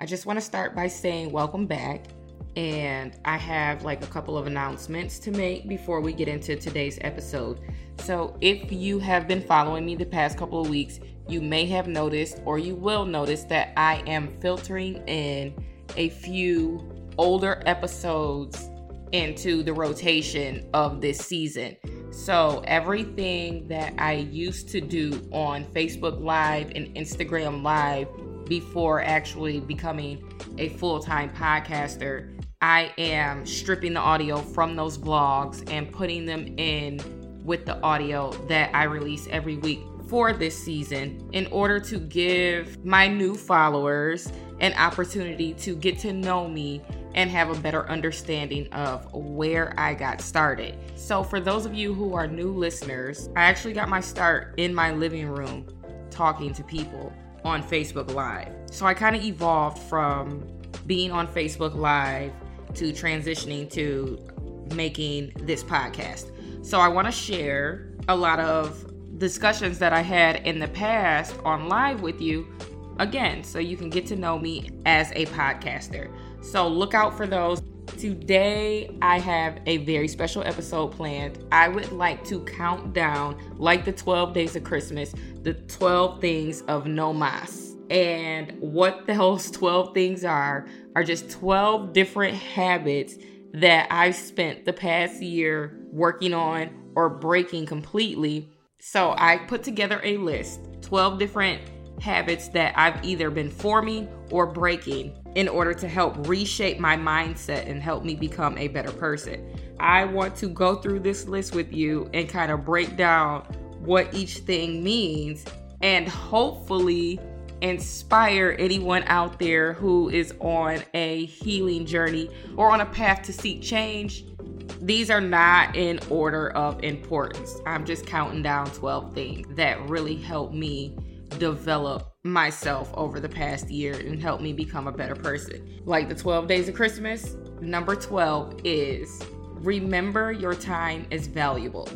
I just want to start by saying welcome back. And I have like a couple of announcements to make before we get into today's episode. So, if you have been following me the past couple of weeks, you may have noticed or you will notice that I am filtering in a few older episodes into the rotation of this season. So, everything that I used to do on Facebook Live and Instagram Live before actually becoming a full time podcaster, I am stripping the audio from those vlogs and putting them in with the audio that I release every week for this season in order to give my new followers an opportunity to get to know me and have a better understanding of where I got started. So, for those of you who are new listeners, I actually got my start in my living room talking to people on Facebook Live. So, I kind of evolved from being on Facebook Live to transitioning to making this podcast. So, I want to share a lot of discussions that I had in the past on live with you again, so you can get to know me as a podcaster. So look out for those. Today, I have a very special episode planned. I would like to count down, like the 12 days of Christmas, the 12 things of no mas. And what those 12 things are, are just 12 different habits that I've spent the past year working on or breaking completely. So I put together a list 12 different habits that I've either been forming or breaking in order to help reshape my mindset and help me become a better person. I want to go through this list with you and kind of break down what each thing means and hopefully inspire anyone out there who is on a healing journey or on a path to seek change. These are not in order of importance. I'm just counting down 12 things that really helped me develop myself over the past year and help me become a better person. Like the 12 days of Christmas, number 12 is remember your time is valuable.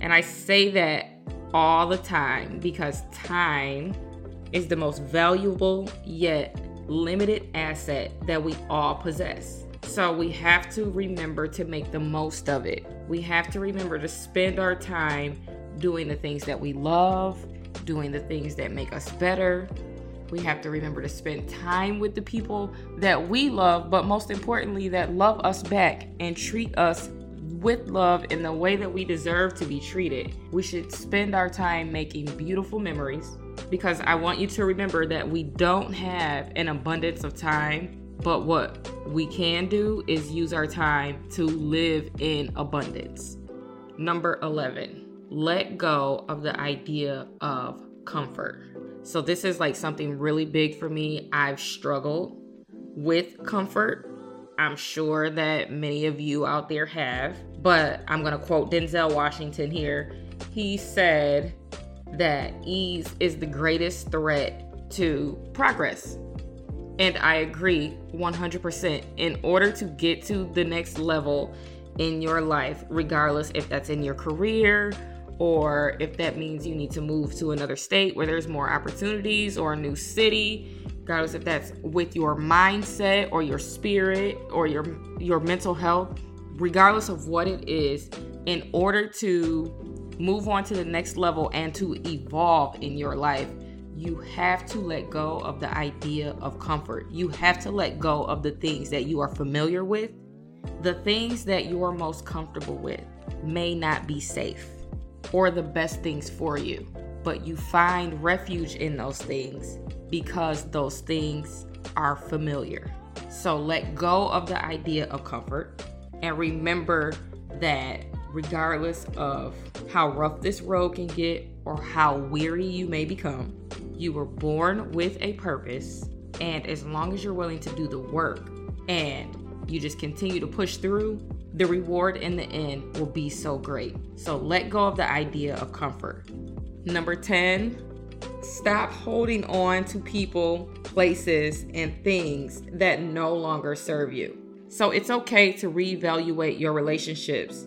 And I say that all the time because time is the most valuable yet limited asset that we all possess. So we have to remember to make the most of it. We have to remember to spend our time doing the things that we love doing the things that make us better. We have to remember to spend time with the people that we love, but most importantly, that love us back and treat us with love in the way that we deserve to be treated. We should spend our time making beautiful memories because I want you to remember that we don't have an abundance of time, but what we can do is use our time to live in abundance. Number 11 let go of the idea of comfort. So, this is like something really big for me. I've struggled with comfort. I'm sure that many of you out there have, but I'm going to quote Denzel Washington here. He said that ease is the greatest threat to progress. And I agree 100%. In order to get to the next level in your life, regardless if that's in your career, or if that means you need to move to another state where there's more opportunities or a new city regardless if that's with your mindset or your spirit or your your mental health regardless of what it is in order to move on to the next level and to evolve in your life you have to let go of the idea of comfort. You have to let go of the things that you are familiar with. The things that you are most comfortable with may not be safe or the best things for you, but you find refuge in those things because those things are familiar. So let go of the idea of comfort and remember that regardless of how rough this road can get or how weary you may become, you were born with a purpose. And as long as you're willing to do the work and you just continue to push through, the reward in the end will be so great. So let go of the idea of comfort. Number 10, stop holding on to people, places, and things that no longer serve you. So it's okay to reevaluate your relationships.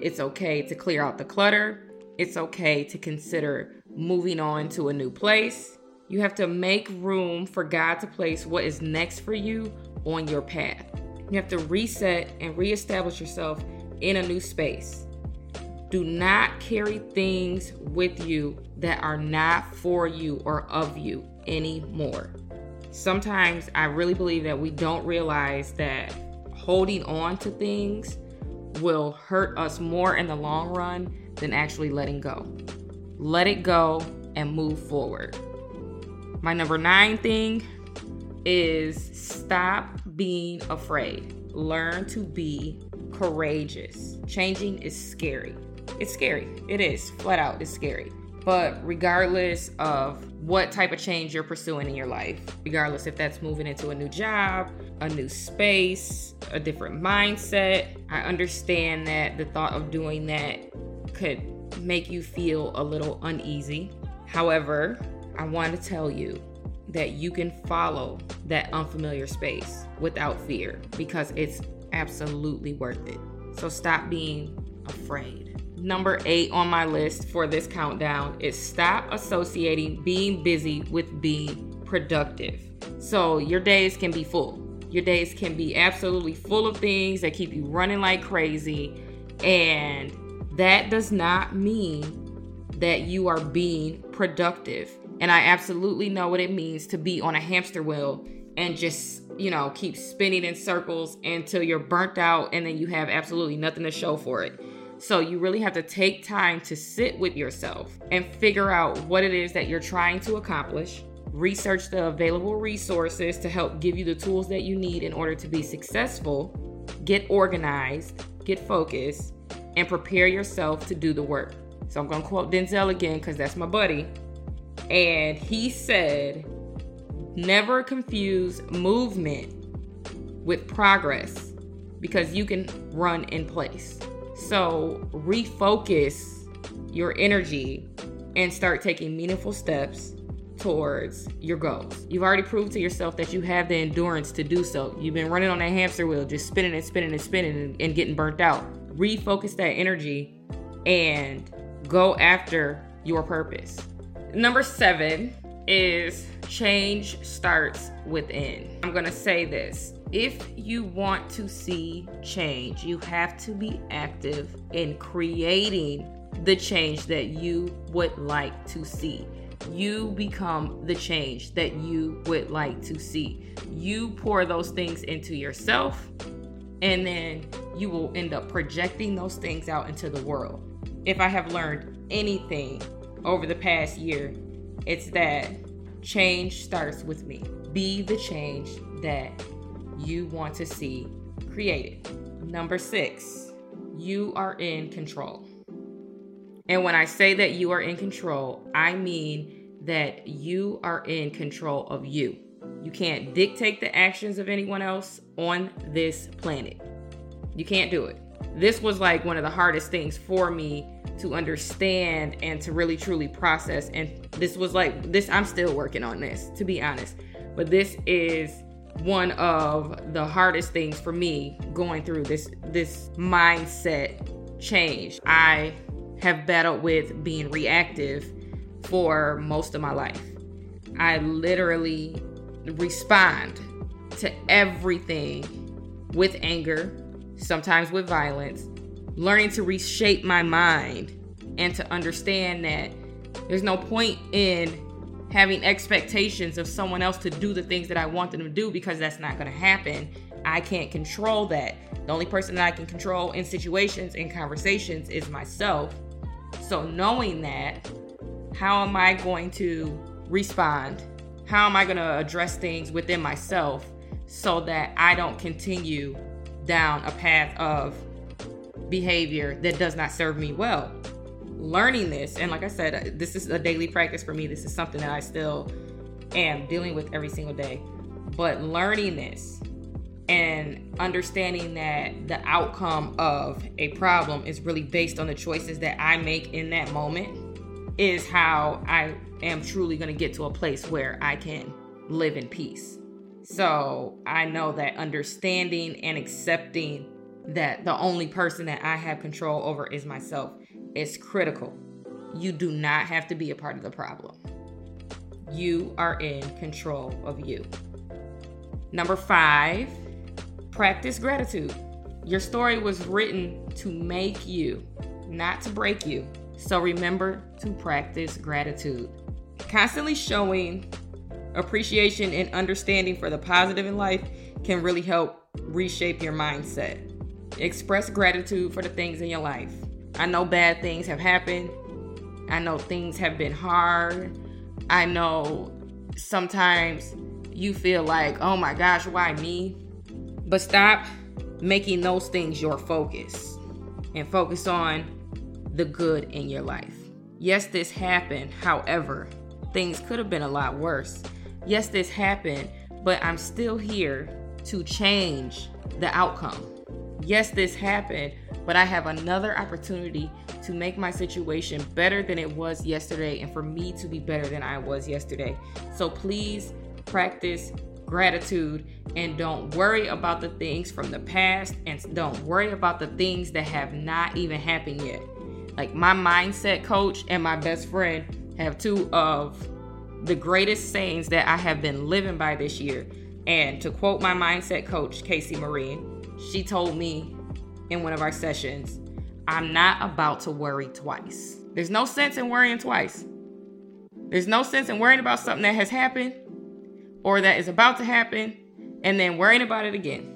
It's okay to clear out the clutter. It's okay to consider moving on to a new place. You have to make room for God to place what is next for you on your path. You have to reset and reestablish yourself in a new space. Do not carry things with you that are not for you or of you anymore. Sometimes I really believe that we don't realize that holding on to things will hurt us more in the long run than actually letting go. Let it go and move forward. My number nine thing is stop being afraid. Learn to be courageous. Changing is scary. It's scary. It is flat out. It's scary. But regardless of what type of change you're pursuing in your life, regardless if that's moving into a new job, a new space, a different mindset, I understand that the thought of doing that could make you feel a little uneasy. However, I want to tell you that you can follow that unfamiliar space without fear because it's absolutely worth it. So stop being afraid. Number eight on my list for this countdown is stop associating being busy with being productive. So your days can be full. Your days can be absolutely full of things that keep you running like crazy. And that does not mean that you are being productive. And I absolutely know what it means to be on a hamster wheel and just, you know, keep spinning in circles until you're burnt out and then you have absolutely nothing to show for it. So you really have to take time to sit with yourself and figure out what it is that you're trying to accomplish. Research the available resources to help give you the tools that you need in order to be successful. Get organized, get focused, and prepare yourself to do the work. So I'm going to quote Denzel again because that's my buddy. And he said, Never confuse movement with progress because you can run in place. So refocus your energy and start taking meaningful steps towards your goals. You've already proved to yourself that you have the endurance to do so. You've been running on that hamster wheel, just spinning and spinning and spinning and, and getting burnt out. Refocus that energy and go after your purpose. Number seven is change starts within. I'm going to say this. If you want to see change, you have to be active in creating the change that you would like to see. You become the change that you would like to see. You pour those things into yourself, and then you will end up projecting those things out into the world if I have learned anything over the past year, it's that change starts with me. Be the change that you want to see created. Number six, you are in control. And when I say that you are in control, I mean that you are in control of you. You can't dictate the actions of anyone else on this planet. You can't do it this was like one of the hardest things for me to understand and to really truly process. And this was like this I'm still working on this to be honest. But this is one of the hardest things for me going through this this mindset change. I have battled with being reactive for most of my life. I literally respond to everything with anger sometimes with violence, learning to reshape my mind and to understand that there's no point in having expectations of someone else to do the things that I want them to do because that's not going to happen. I can't control that. The only person that I can control in situations and conversations is myself. So, knowing that, how am I going to respond? How am I going to address things within myself so that I don't continue down a path of behavior that does not serve me well. Learning this, and like I said, this is a daily practice for me. This is something that I still am dealing with every single day. But learning this and understanding that the outcome of a problem is really based on the choices that I make in that moment is how I am truly going to get to a place where I can live in peace. So I know that understanding and accepting that the only person that I have control over is myself is critical. You do not have to be a part of the problem. You are in control of you. Number five, practice gratitude. Your story was written to make you, not to break you. So remember to practice gratitude. Constantly showing appreciation and understanding for the positive in life can really help reshape your mindset. Express gratitude for the things in your life. I know bad things have happened. I know things have been hard. I know sometimes you feel like, oh my gosh, why me? But stop making those things your focus and focus on the good in your life. Yes, this happened. However, things could have been a lot worse. Yes, this happened, but I'm still here to change the outcome. Yes, this happened, but I have another opportunity to make my situation better than it was yesterday and for me to be better than I was yesterday. So please practice gratitude and don't worry about the things from the past and don't worry about the things that have not even happened yet. Like my mindset coach and my best friend have two of the greatest sayings that I have been living by this year. And to quote my mindset coach, Casey Marine, she told me in one of our sessions, I'm not about to worry twice. There's no sense in worrying twice. There's no sense in worrying about something that has happened or that is about to happen and then worrying about it again.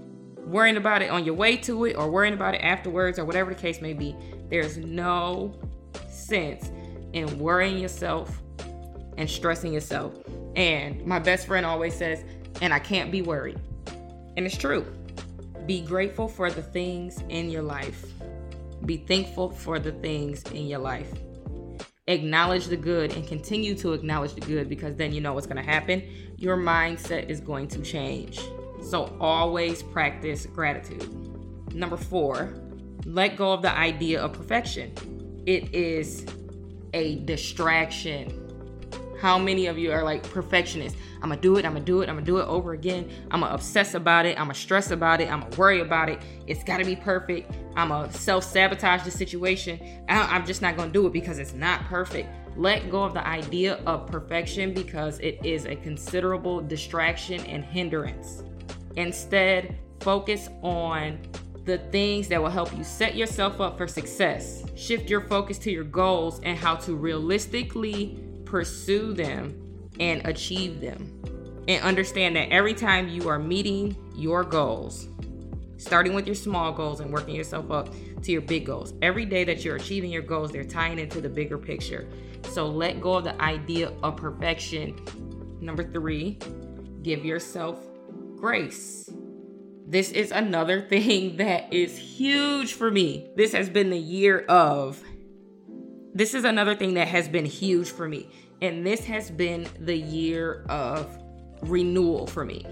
Worrying about it on your way to it or worrying about it afterwards or whatever the case may be. There's no sense in worrying yourself and stressing yourself. And my best friend always says, and I can't be worried. And it's true. Be grateful for the things in your life. Be thankful for the things in your life. Acknowledge the good and continue to acknowledge the good because then you know what's going to happen. Your mindset is going to change. So always practice gratitude. Number four, let go of the idea of perfection. It is a distraction how many of you are like perfectionists? I'm gonna do it, I'm gonna do it, I'm gonna do it over again. I'm gonna obsess about it, I'm gonna stress about it, I'm gonna worry about it. It's gotta be perfect. I'm gonna self sabotage the situation. I'm just not gonna do it because it's not perfect. Let go of the idea of perfection because it is a considerable distraction and hindrance. Instead, focus on the things that will help you set yourself up for success. Shift your focus to your goals and how to realistically pursue them and achieve them. And understand that every time you are meeting your goals, starting with your small goals and working yourself up to your big goals, every day that you're achieving your goals, they're tying into the bigger picture. So let go of the idea of perfection. Number three, give yourself grace. This is another thing that is huge for me. This has been the year of this is another thing that has been huge for me. And this has been the year of renewal for me.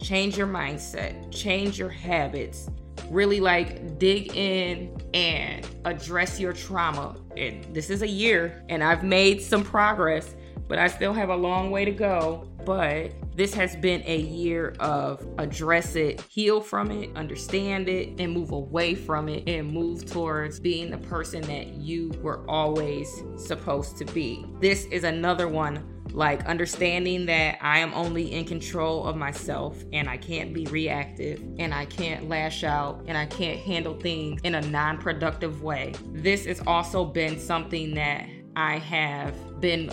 Change your mindset, change your habits, really like dig in and address your trauma. And this is a year, and I've made some progress, but I still have a long way to go. But this has been a year of address it, heal from it, understand it, and move away from it and move towards being the person that you were always supposed to be. This is another one like understanding that I am only in control of myself and I can't be reactive and I can't lash out and I can't handle things in a non productive way. This has also been something that I have been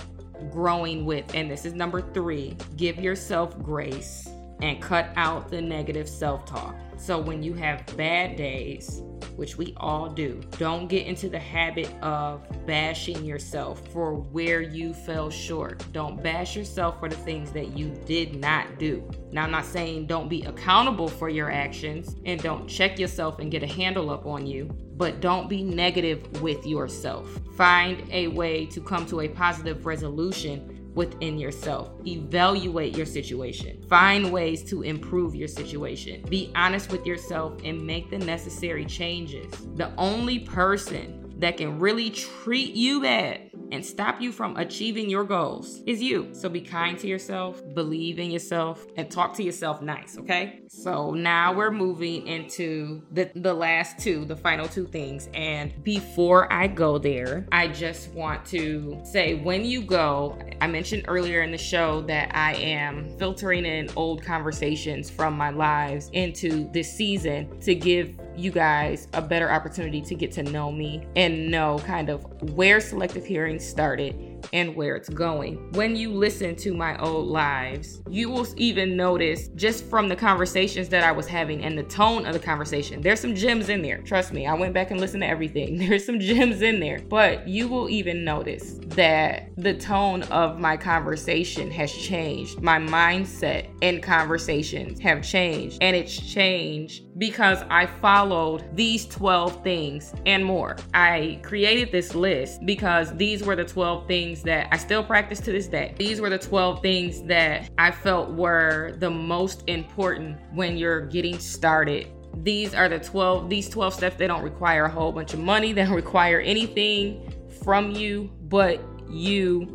growing with. And this is number three give yourself grace and cut out the negative self talk. So when you have bad days, which we all do, don't get into the habit of bashing yourself for where you fell short. Don't bash yourself for the things that you did not do. Now, I'm not saying don't be accountable for your actions and don't check yourself and get a handle up on you, but don't be negative with yourself. Find a way to come to a positive resolution within yourself. Evaluate your situation. Find ways to improve your situation. Be honest with yourself and make the necessary changes. The only person that can really treat you bad and stop you from achieving your goals is you. So be kind to yourself, believe in yourself, and talk to yourself nice, okay? So now we're moving into the, the last two, the final two things. And before I go there, I just want to say when you go, I mentioned earlier in the show that I am filtering in old conversations from my lives into this season to give you guys a better opportunity to get to know me and know kind of where selective hearing started and where it's going. When you listen to my old lives, you will even notice just from the conversations that I was having and the tone of the conversation, there's some gems in there. Trust me, I went back and listened to everything. There's some gems in there. But you will even notice that the tone of my conversation has changed. My mindset and conversations have changed. And it's changed because I followed these 12 things and more. I created this list because these were the 12 things that I still practice to this day. These were the 12 things that I felt were the most important when you're getting started these are the 12 these 12 steps they don't require a whole bunch of money they don't require anything from you but you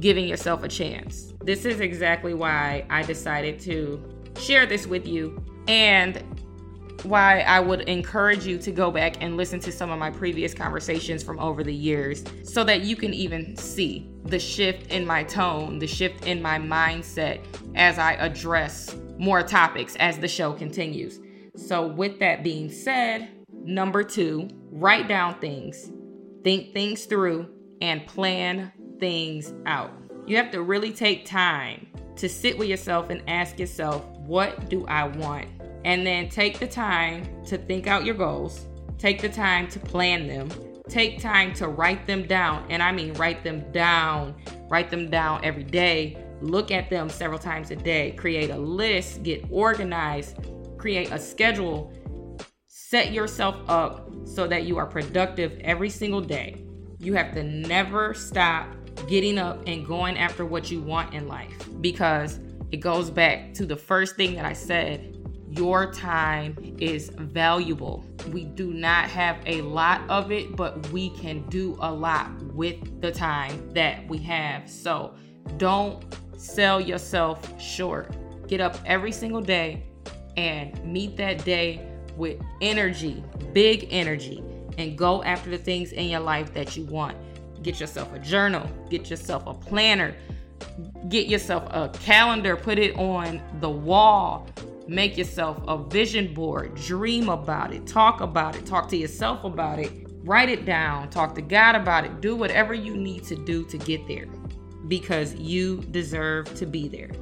giving yourself a chance this is exactly why i decided to share this with you and why I would encourage you to go back and listen to some of my previous conversations from over the years so that you can even see the shift in my tone, the shift in my mindset as I address more topics as the show continues. So, with that being said, number two, write down things, think things through, and plan things out. You have to really take time to sit with yourself and ask yourself, what do I want? And then take the time to think out your goals, take the time to plan them, take time to write them down. And I mean, write them down, write them down every day, look at them several times a day, create a list, get organized, create a schedule, set yourself up so that you are productive every single day. You have to never stop getting up and going after what you want in life because it goes back to the first thing that I said your time is valuable. We do not have a lot of it, but we can do a lot with the time that we have. So don't sell yourself short. Get up every single day and meet that day with energy, big energy, and go after the things in your life that you want. Get yourself a journal, get yourself a planner, get yourself a calendar, put it on the wall Make yourself a vision board. Dream about it. Talk about it. Talk to yourself about it. Write it down. Talk to God about it. Do whatever you need to do to get there because you deserve to be there.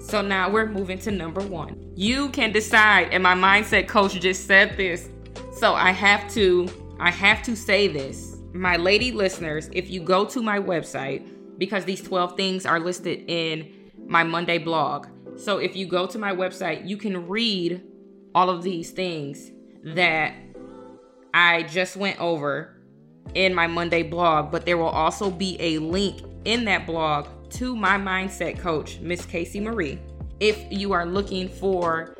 So now we're moving to number one. You can decide, and my mindset coach just said this. So I have to, I have to say this. My lady listeners, if you go to my website, because these 12 things are listed in my Monday blog, so if you go to my website, you can read all of these things that I just went over in my Monday blog, but there will also be a link in that blog to my mindset coach, Miss Casey Marie. If you are looking for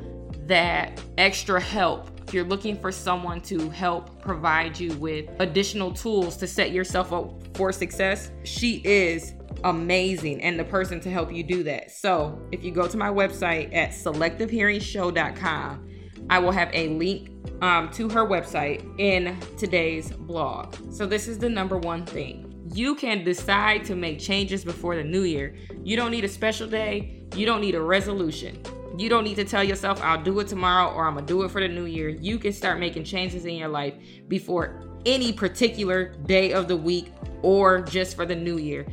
that extra help, if you're looking for someone to help provide you with additional tools to set yourself up for success, she is amazing and the person to help you do that. So, if you go to my website at selectivehearingshow.com, I will have a link um, to her website in today's blog. So, this is the number one thing. You can decide to make changes before the new year. You don't need a special day, you don't need a resolution. You don't need to tell yourself, I'll do it tomorrow or I'm gonna do it for the new year. You can start making changes in your life before any particular day of the week or just for the new year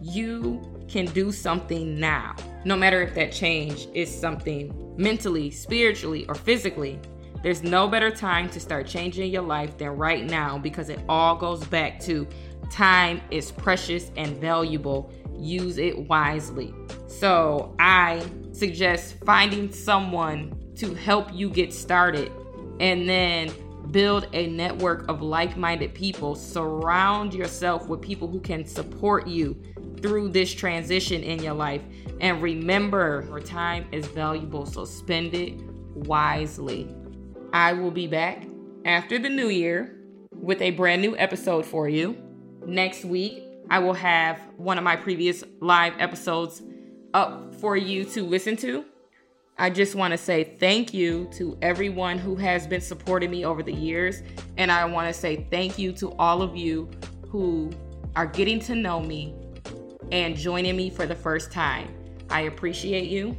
you can do something now. No matter if that change is something mentally, spiritually, or physically, there's no better time to start changing your life than right now because it all goes back to time is precious and valuable. Use it wisely. So, I suggest finding someone to help you get started and then build a network of like minded people. Surround yourself with people who can support you through this transition in your life. And remember, your time is valuable, so spend it wisely. I will be back after the new year with a brand new episode for you. Next week, I will have one of my previous live episodes up for you to listen to. I just want to say thank you to everyone who has been supporting me over the years. And I want to say thank you to all of you who are getting to know me and joining me for the first time. I appreciate you.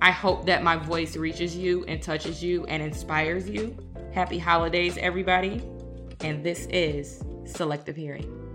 I hope that my voice reaches you and touches you and inspires you. Happy holidays, everybody. And this is Selective Hearing.